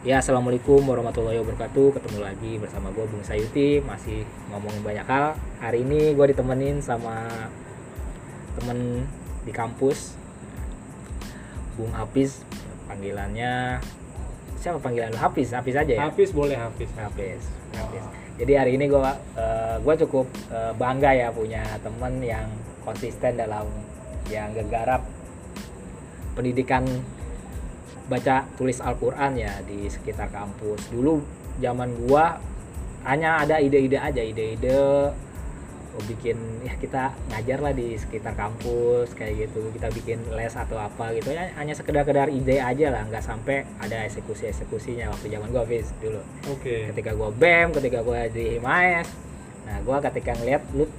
Ya, assalamualaikum warahmatullahi wabarakatuh. Ketemu lagi bersama gue Bung Sayuti, masih ngomongin banyak hal. Hari ini gue ditemenin sama temen di kampus, Bung Hafiz. Panggilannya siapa panggilan lu? Hafiz, Hafiz aja ya. Hafiz boleh Hafiz. Hafiz, Hafiz. Jadi hari ini gue uh, gue cukup uh, bangga ya punya temen yang konsisten dalam yang gegarap pendidikan baca tulis Al-Qur'an ya di sekitar kampus. Dulu zaman gua hanya ada ide-ide aja, ide-ide oh, bikin ya kita ngajar lah di sekitar kampus kayak gitu. Kita bikin les atau apa gitu ya hanya sekedar-kedar ide aja lah, nggak sampai ada eksekusi-eksekusinya waktu zaman gua Fis dulu. Oke. Okay. Ketika gua BEM, ketika gua di Himayas. Nah, gua ketika ngeliat lu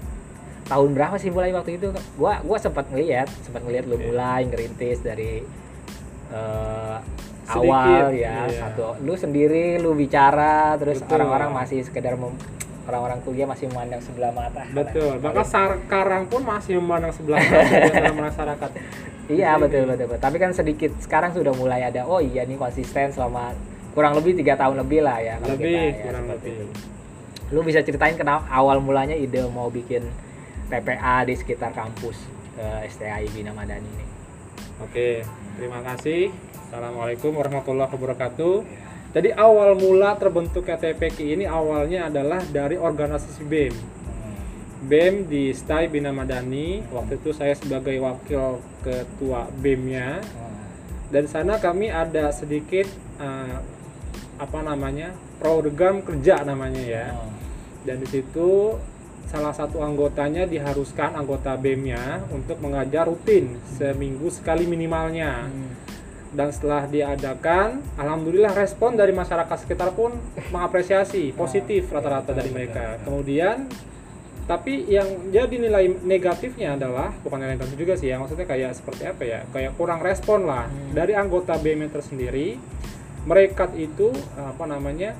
tahun berapa sih mulai waktu itu gua gua sempat ngeliat sempat ngeliat lu mulai ngerintis dari uh, awal ya iya. satu lu sendiri lu bicara terus orang-orang masih sekedar orang-orang kuliah masih memandang sebelah mata. Betul. Bahkan sekarang pun masih memandang sebelah mata dalam masyarakat. Iya betul, betul betul. Tapi kan sedikit sekarang sudah mulai ada oh iya nih konsisten selama kurang lebih tiga tahun lebih lah ya lebih kita, ya, kurang lebih. itu. lu bisa ceritain kenapa awal mulanya ide mau bikin TPA di sekitar kampus uh, STAI Bina Madani ini? Oke, terima kasih. Assalamualaikum warahmatullahi wabarakatuh. Jadi awal mula terbentuk KTPK ini awalnya adalah dari organisasi BEM. BEM di STAI Bina Madani. Waktu itu saya sebagai wakil ketua BEM-nya. Dan sana kami ada sedikit uh, apa namanya program kerja namanya ya. Dan di situ salah satu anggotanya diharuskan anggota BEM-nya untuk mengajar rutin seminggu sekali minimalnya. Hmm. Dan setelah diadakan, alhamdulillah respon dari masyarakat sekitar pun mengapresiasi positif rata-rata dari mereka. Kemudian tapi yang jadi nilai negatifnya adalah bukan nilai negatif juga sih ya maksudnya kayak seperti apa ya kayak kurang respon lah hmm. dari anggota BEM tersendiri mereka itu apa namanya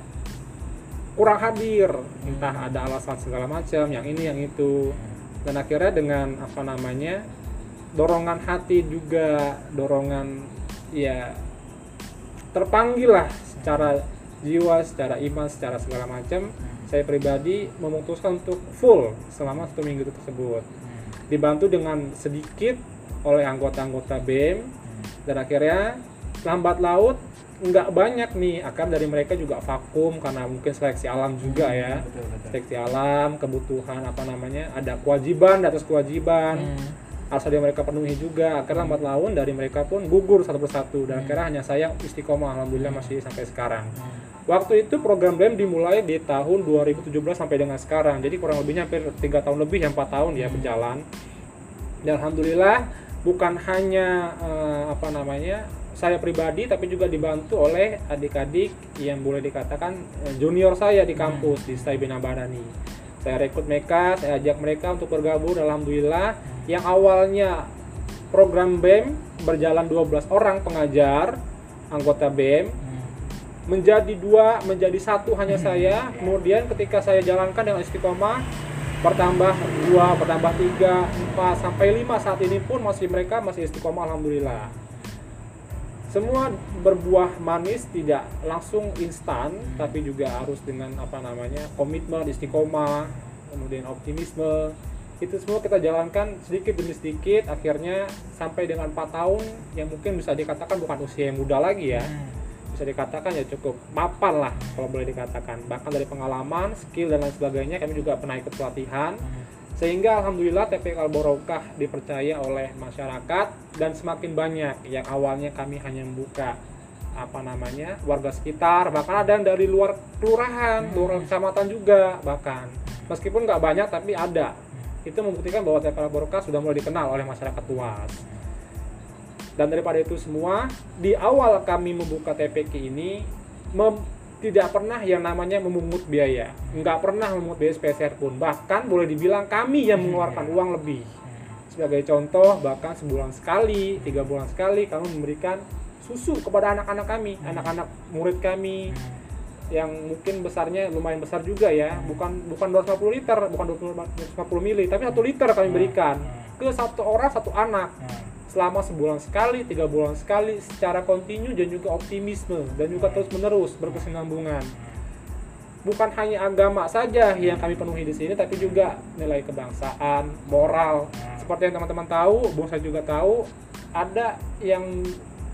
kurang hadir. Entah ada alasan segala macam yang ini yang itu. Dan akhirnya dengan apa namanya dorongan hati juga dorongan ya terpanggil lah secara jiwa secara iman secara segala macam. Saya pribadi memutuskan untuk full selama satu minggu tersebut. Dibantu dengan sedikit oleh anggota-anggota BEM dan akhirnya lambat laut nggak banyak nih akan dari mereka juga vakum karena mungkin seleksi alam juga hmm, ya betul, betul. seleksi alam kebutuhan apa namanya ada kewajiban di atas kewajiban hmm. harus ada mereka penuhi juga akhirnya lambat laun dari mereka pun gugur satu persatu dan hmm. akhirnya hanya saya istiqomah alhamdulillah masih sampai sekarang hmm. waktu itu program BEM dimulai di tahun 2017 sampai dengan sekarang jadi kurang lebihnya hampir tiga tahun lebih ya empat tahun ya hmm. berjalan dan alhamdulillah bukan hanya uh, apa namanya saya pribadi tapi juga dibantu oleh adik-adik yang boleh dikatakan eh, junior saya di kampus hmm. di Stai Binabadani. Saya rekrut mereka, saya ajak mereka untuk bergabung alhamdulillah yang awalnya program BEM berjalan 12 orang pengajar anggota BEM hmm. menjadi dua menjadi satu hanya hmm. saya ya. kemudian ketika saya jalankan dengan istiqomah bertambah dua bertambah tiga empat sampai lima saat ini pun masih mereka masih istiqomah alhamdulillah semua berbuah manis tidak langsung instan hmm. tapi juga harus dengan apa namanya komitmen istiqomah kemudian optimisme. Itu semua kita jalankan sedikit demi sedikit akhirnya sampai dengan empat tahun yang mungkin bisa dikatakan bukan usia yang muda lagi ya. Hmm. bisa dikatakan ya cukup mapan lah kalau boleh dikatakan. Bahkan dari pengalaman skill dan lain sebagainya kami juga pernah ikut pelatihan. Hmm sehingga alhamdulillah TPK Al dipercaya oleh masyarakat dan semakin banyak yang awalnya kami hanya membuka apa namanya warga sekitar bahkan ada yang dari luar kelurahan hmm. luar kecamatan juga bahkan. Meskipun nggak banyak tapi ada. Itu membuktikan bahwa TPK Al sudah mulai dikenal oleh masyarakat luas. Dan daripada itu semua di awal kami membuka TPK ini tidak pernah yang namanya memungut biaya. Nggak pernah memungut biaya spesial pun. Bahkan boleh dibilang kami yang mengeluarkan uang lebih. Sebagai contoh bahkan sebulan sekali tiga bulan sekali kami memberikan susu kepada anak-anak kami anak-anak murid kami yang mungkin besarnya lumayan besar juga ya. Bukan bukan 250 liter bukan 250 mili tapi satu liter kami berikan ke satu orang satu anak selama sebulan sekali, tiga bulan sekali, secara kontinu dan juga optimisme dan juga terus menerus berkesinambungan. Bukan hanya agama saja yang kami penuhi di sini, tapi juga nilai kebangsaan, moral. Seperti yang teman-teman tahu, Bung saya juga tahu, ada yang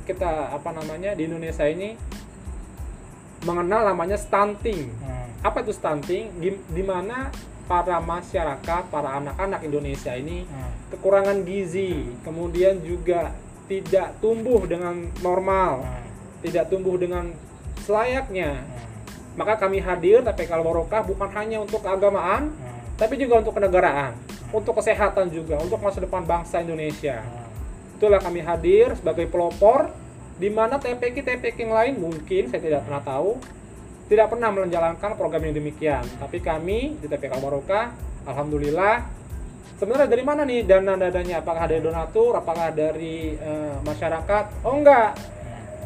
kita apa namanya di Indonesia ini mengenal namanya stunting. Hmm. Apa itu stunting? Di, di mana para masyarakat, para anak-anak Indonesia ini Hmm. kekurangan gizi, kemudian juga tidak tumbuh dengan normal, Hmm. tidak tumbuh dengan selayaknya. Hmm. Maka kami hadir TPK Al-Barokah bukan hanya untuk keagamaan, Hmm. tapi juga untuk kenegaraan, untuk kesehatan juga, untuk masa depan bangsa Indonesia. Hmm. Itulah kami hadir sebagai pelopor di mana TPK TPK yang lain mungkin saya tidak pernah tahu tidak pernah menjalankan program yang demikian. Tapi kami di TPK Al-Barokah alhamdulillah sebenarnya dari mana nih dana dananya? Apakah dari donatur, apakah dari eh, masyarakat? Oh enggak.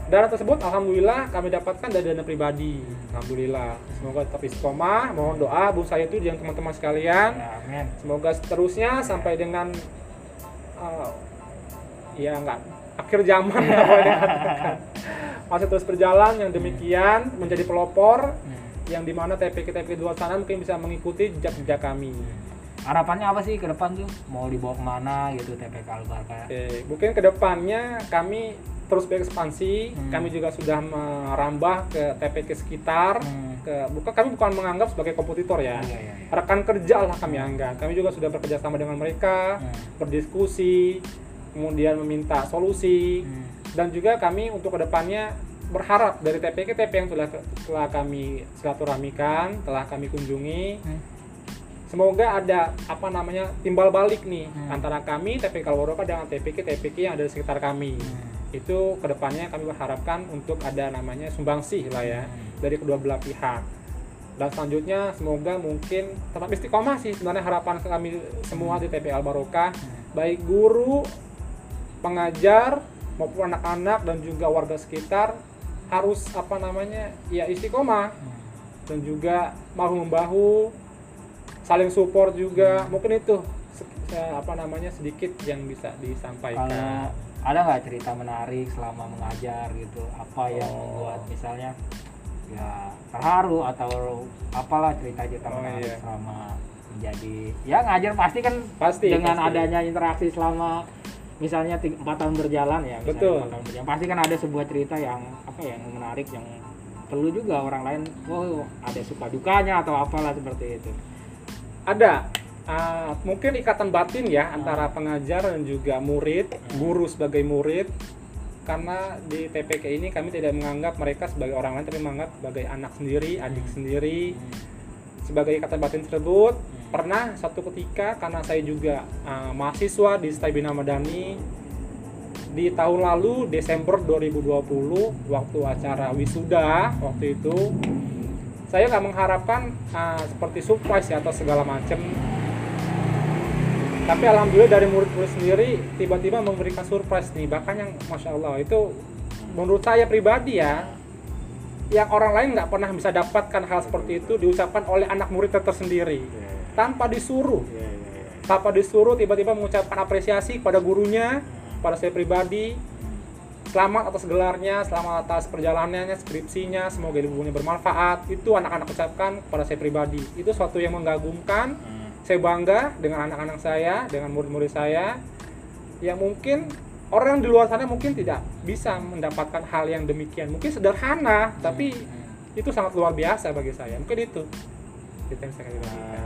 Dana tersebut alhamdulillah kami dapatkan dari dana pribadi. Alhamdulillah. Semoga tetap istiqomah. Mohon doa Bu saya itu dan teman-teman sekalian. Ya, amin. Semoga seterusnya sampai dengan uh, ya enggak akhir zaman apa yang. Masih terus berjalan yang demikian menjadi pelopor Hmm. yang di mana TPK TPK di luar sana mungkin bisa mengikuti jejak-jejak kami. Harapannya apa sih ke depan tuh? Mau dibawa ke mana gitu TPK Albarka? Oke, mungkin ke depannya kami terus berekspansi. Hmm. Kami juga sudah merambah ke TPK sekitar. Hmm. Ke, bukan kami bukan menganggap sebagai kompetitor ya. Iya, iya, iya. Rekan kerja lah kami anggap. Kami juga sudah bekerja sama dengan mereka. Hmm. berdiskusi, kemudian meminta solusi, Hmm. Dan juga kami untuk ke depannya berharap dari TPK TP yang telah telah kami silaturahmikan, telah kami kunjungi, Hmm. semoga ada apa namanya timbal balik nih Hmm. antara kami TPK Kalwaroka dengan TPK TPK yang ada di sekitar kami. Hmm. Itu ke depannya kami berharapkan untuk ada namanya sumbangsih lah ya Hmm. dari kedua belah pihak. Dan selanjutnya semoga mungkin tetap istiqomah sih sebenarnya harapan kami semua di TPK Al Barokah baik guru, pengajar maupun anak-anak dan juga warga sekitar harus apa namanya ya istiqomah Hmm. dan juga bahu membahu saling support juga mungkin itu apa namanya sedikit yang bisa disampaikan Kalau ada nggak cerita menarik selama mengajar gitu? Apa yang Oh. membuat misalnya ya terharu atau apalah cerita-cerita Oh, menarik iya. selama menjadi ya ngajar pasti kan Pasti, dengan pasti. adanya interaksi selama misalnya empat tahun berjalan ya Betul. tahun berjalan. Pasti kan ada sebuah cerita yang apa ya, yang menarik yang perlu juga orang lain oh ada suka dukanya atau apalah seperti itu. Ada. Uh, mungkin ikatan batin ya antara pengajar dan juga murid guru sebagai murid. Karena di TPK ini kami tidak menganggap mereka sebagai orang lain tapi menganggap sebagai anak sendiri adik sendiri. Sebagai ikatan batin tersebut pernah satu ketika karena saya juga uh, mahasiswa di Stai Bina Madani di tahun lalu Desember 2020 waktu acara wisuda waktu itu saya nggak mengharapkan uh, seperti surprise ya atau segala macam tapi alhamdulillah dari murid-murid sendiri tiba-tiba memberikan surprise nih bahkan yang masya Allah itu menurut saya pribadi ya yang orang lain nggak pernah bisa dapatkan hal seperti itu diucapkan oleh anak murid tersendiri tanpa disuruh. Tanpa disuruh tiba-tiba mengucapkan apresiasi kepada gurunya pada saya pribadi. Selamat atas gelarnya selamat atas perjalanannya skripsinya semoga ibunya bermanfaat. Itu anak-anak ucapkan kepada saya pribadi. Itu suatu yang mengagumkan. Saya bangga dengan anak-anak saya dengan murid-murid saya yang mungkin orang di luar sana mungkin tidak bisa mendapatkan hal yang demikian. Mungkin sederhana tapi itu sangat luar biasa bagi saya. Mungkin itu. Itu yang saya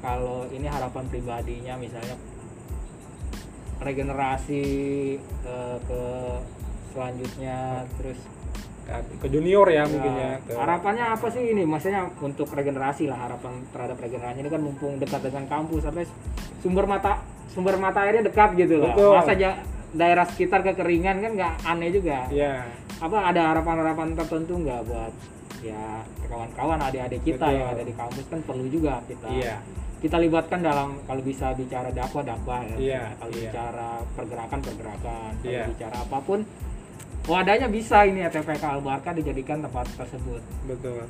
kalau ini harapan pribadinya misalnya regenerasi eh, ke selanjutnya terus ke junior ya mungkin ya ke- harapannya apa sih ini? Maksudnya untuk regenerasi lah harapan terhadap regenerasi. Ini kan mumpung dekat dengan kampus sampai sumber mata sumber mata airnya dekat gitu lah. Betul. masa ja- daerah sekitar kekeringan kan nggak aneh juga. Ya apa ada harapan-harapan tertentu nggak buat ya kawan-kawan adik-adik kita Betul. yang ada di kampus kan perlu juga kita iya kita libatkan dalam kalau bisa bicara dakwah dakwah ya Iya, kalau iya. bicara pergerakan pergerakan kalau Iya. bicara apa pun wadahnya bisa ini ya TPK Al Barkah dijadikan tempat tersebut betul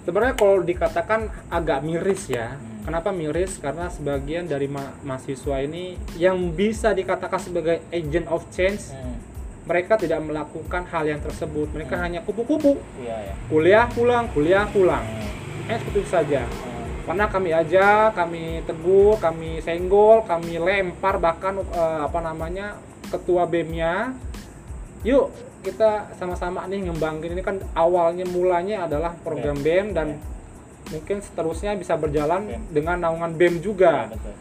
sebenarnya kalau dikatakan agak miris ya Hmm. Kenapa miris? Karena sebagian dari ma- mahasiswa ini yang bisa dikatakan sebagai agent of change, Hmm. Mereka tidak melakukan hal yang tersebut. Mereka hanya kupu-kupu, Iya ya. kuliah pulang, kuliah pulang. Hmm. Eh seperti itu saja. Hmm. Karena kami aja, kami tegur, kami senggol, kami lempar bahkan eh, apa namanya ketua BEM-nya. Yuk kita sama-sama nih ngembangin ini kan awalnya mulanya adalah program BEM dan mungkin seterusnya bisa berjalan BEM. dengan naungan BEM juga. Ya, betul.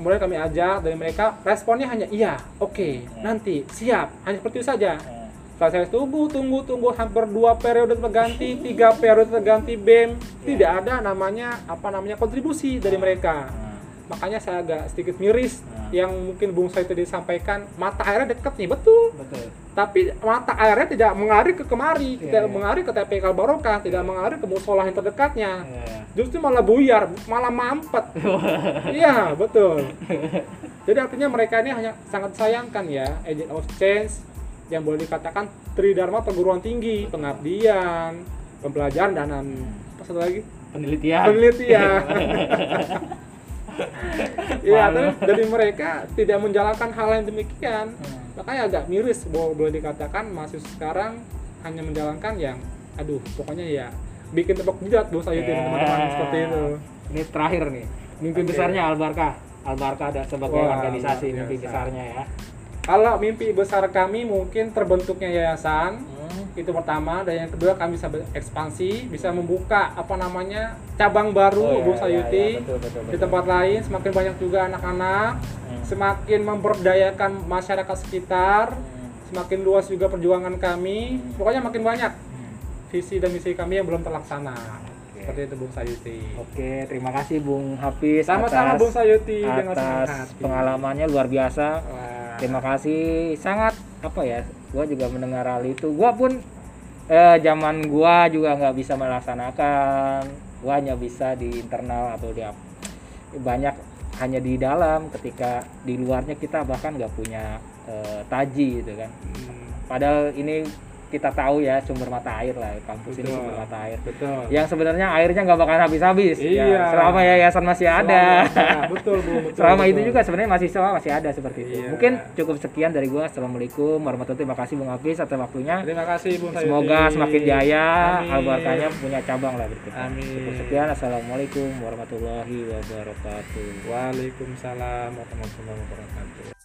Kemudian kami ajak dari mereka responnya hanya iya, oke, Ya. nanti siap, hanya seperti itu saja. Hmm. Setelah saya tunggu, tunggu, tunggu hampir dua periode terganti, tiga periode terganti BEM, tidak ada namanya apa namanya kontribusi dari mereka. Hmm. Makanya saya agak sedikit miris Hmm. yang mungkin Bung Sai tadi sampaikan mata airnya dekat nih betul, Betul. tapi mata airnya tidak mengalir ke kemari, Iya, tidak iya. mengalir ke TPK Barokah, tidak mengalir ke musola yang terdekatnya. Iya. Justru malah buyar, malah mampet. Iya, betul. Jadi artinya mereka ini hanya sangat sayangkan ya, agent of change yang boleh dikatakan tridharma perguruan tinggi, pengabdian, pembelajaran dan apa satu lagi? Penelitian. Penelitian. Iya, tapi dari mereka tidak menjalankan hal yang demikian. Hmm. Makanya agak miris bo- boleh dikatakan mahasiswa sekarang hanya menjalankan yang aduh, pokoknya ya bikin tepuk jidat Bu Sayuti dan Ya. teman-teman seperti itu. Ini terakhir nih. Mimpi Oke. besarnya Albarkah. Albarkah ada sebagai Wah, organisasi mimpi besarnya ya. Kalau mimpi besar kami mungkin terbentuknya yayasan Hmm. Itu pertama dan yang kedua kami bisa berekspansi bisa membuka apa namanya cabang baru Oh, iya, Bu iya, Sayuti iya, betul, betul, di betul. tempat lain semakin banyak juga anak-anak Hmm. semakin memberdayakan masyarakat sekitar Hmm. semakin luas juga perjuangan kami Hmm. pokoknya makin banyak Hmm. visi dan misi kami yang belum terlaksana seperti itu Bung Sayuti Oke, terima kasih Bung Hafiz sama-sama Bung Sayuti atas pengalamannya luar biasa. Wah. Terima kasih sangat apa ya? Gua juga mendengar hal itu. Gua pun eh, zaman gua juga nggak bisa melaksanakan. Gua hanya bisa di internal atau di banyak hanya di dalam. Ketika di luarnya kita bahkan nggak punya eh, taji gitu kan. Hmm, Padahal ini kita tahu ya sumber mata air lah kampus ini Betul. sumber mata air. betul Yang sebenarnya airnya nggak bakalan habis-habis. Ya, Iya. selama yayasan masih ada. Selalu ada. betul Bu betul, Selama itu betul. juga sebenarnya mahasiswa masih ada seperti itu. Iya. Mungkin cukup sekian dari gua. Assalamualaikum warahmatullahi wabarakatuh. Terima kasih Bung Hafiz atas waktunya. terima kasih Bung Sayuti Semoga semakin jaya, Amin. albarkahnya punya cabang lah berikutnya. Amin. Cukup sekian. Assalamualaikum warahmatullahi wabarakatuh. Waalaikumsalam warahmatullahi wabarakatuh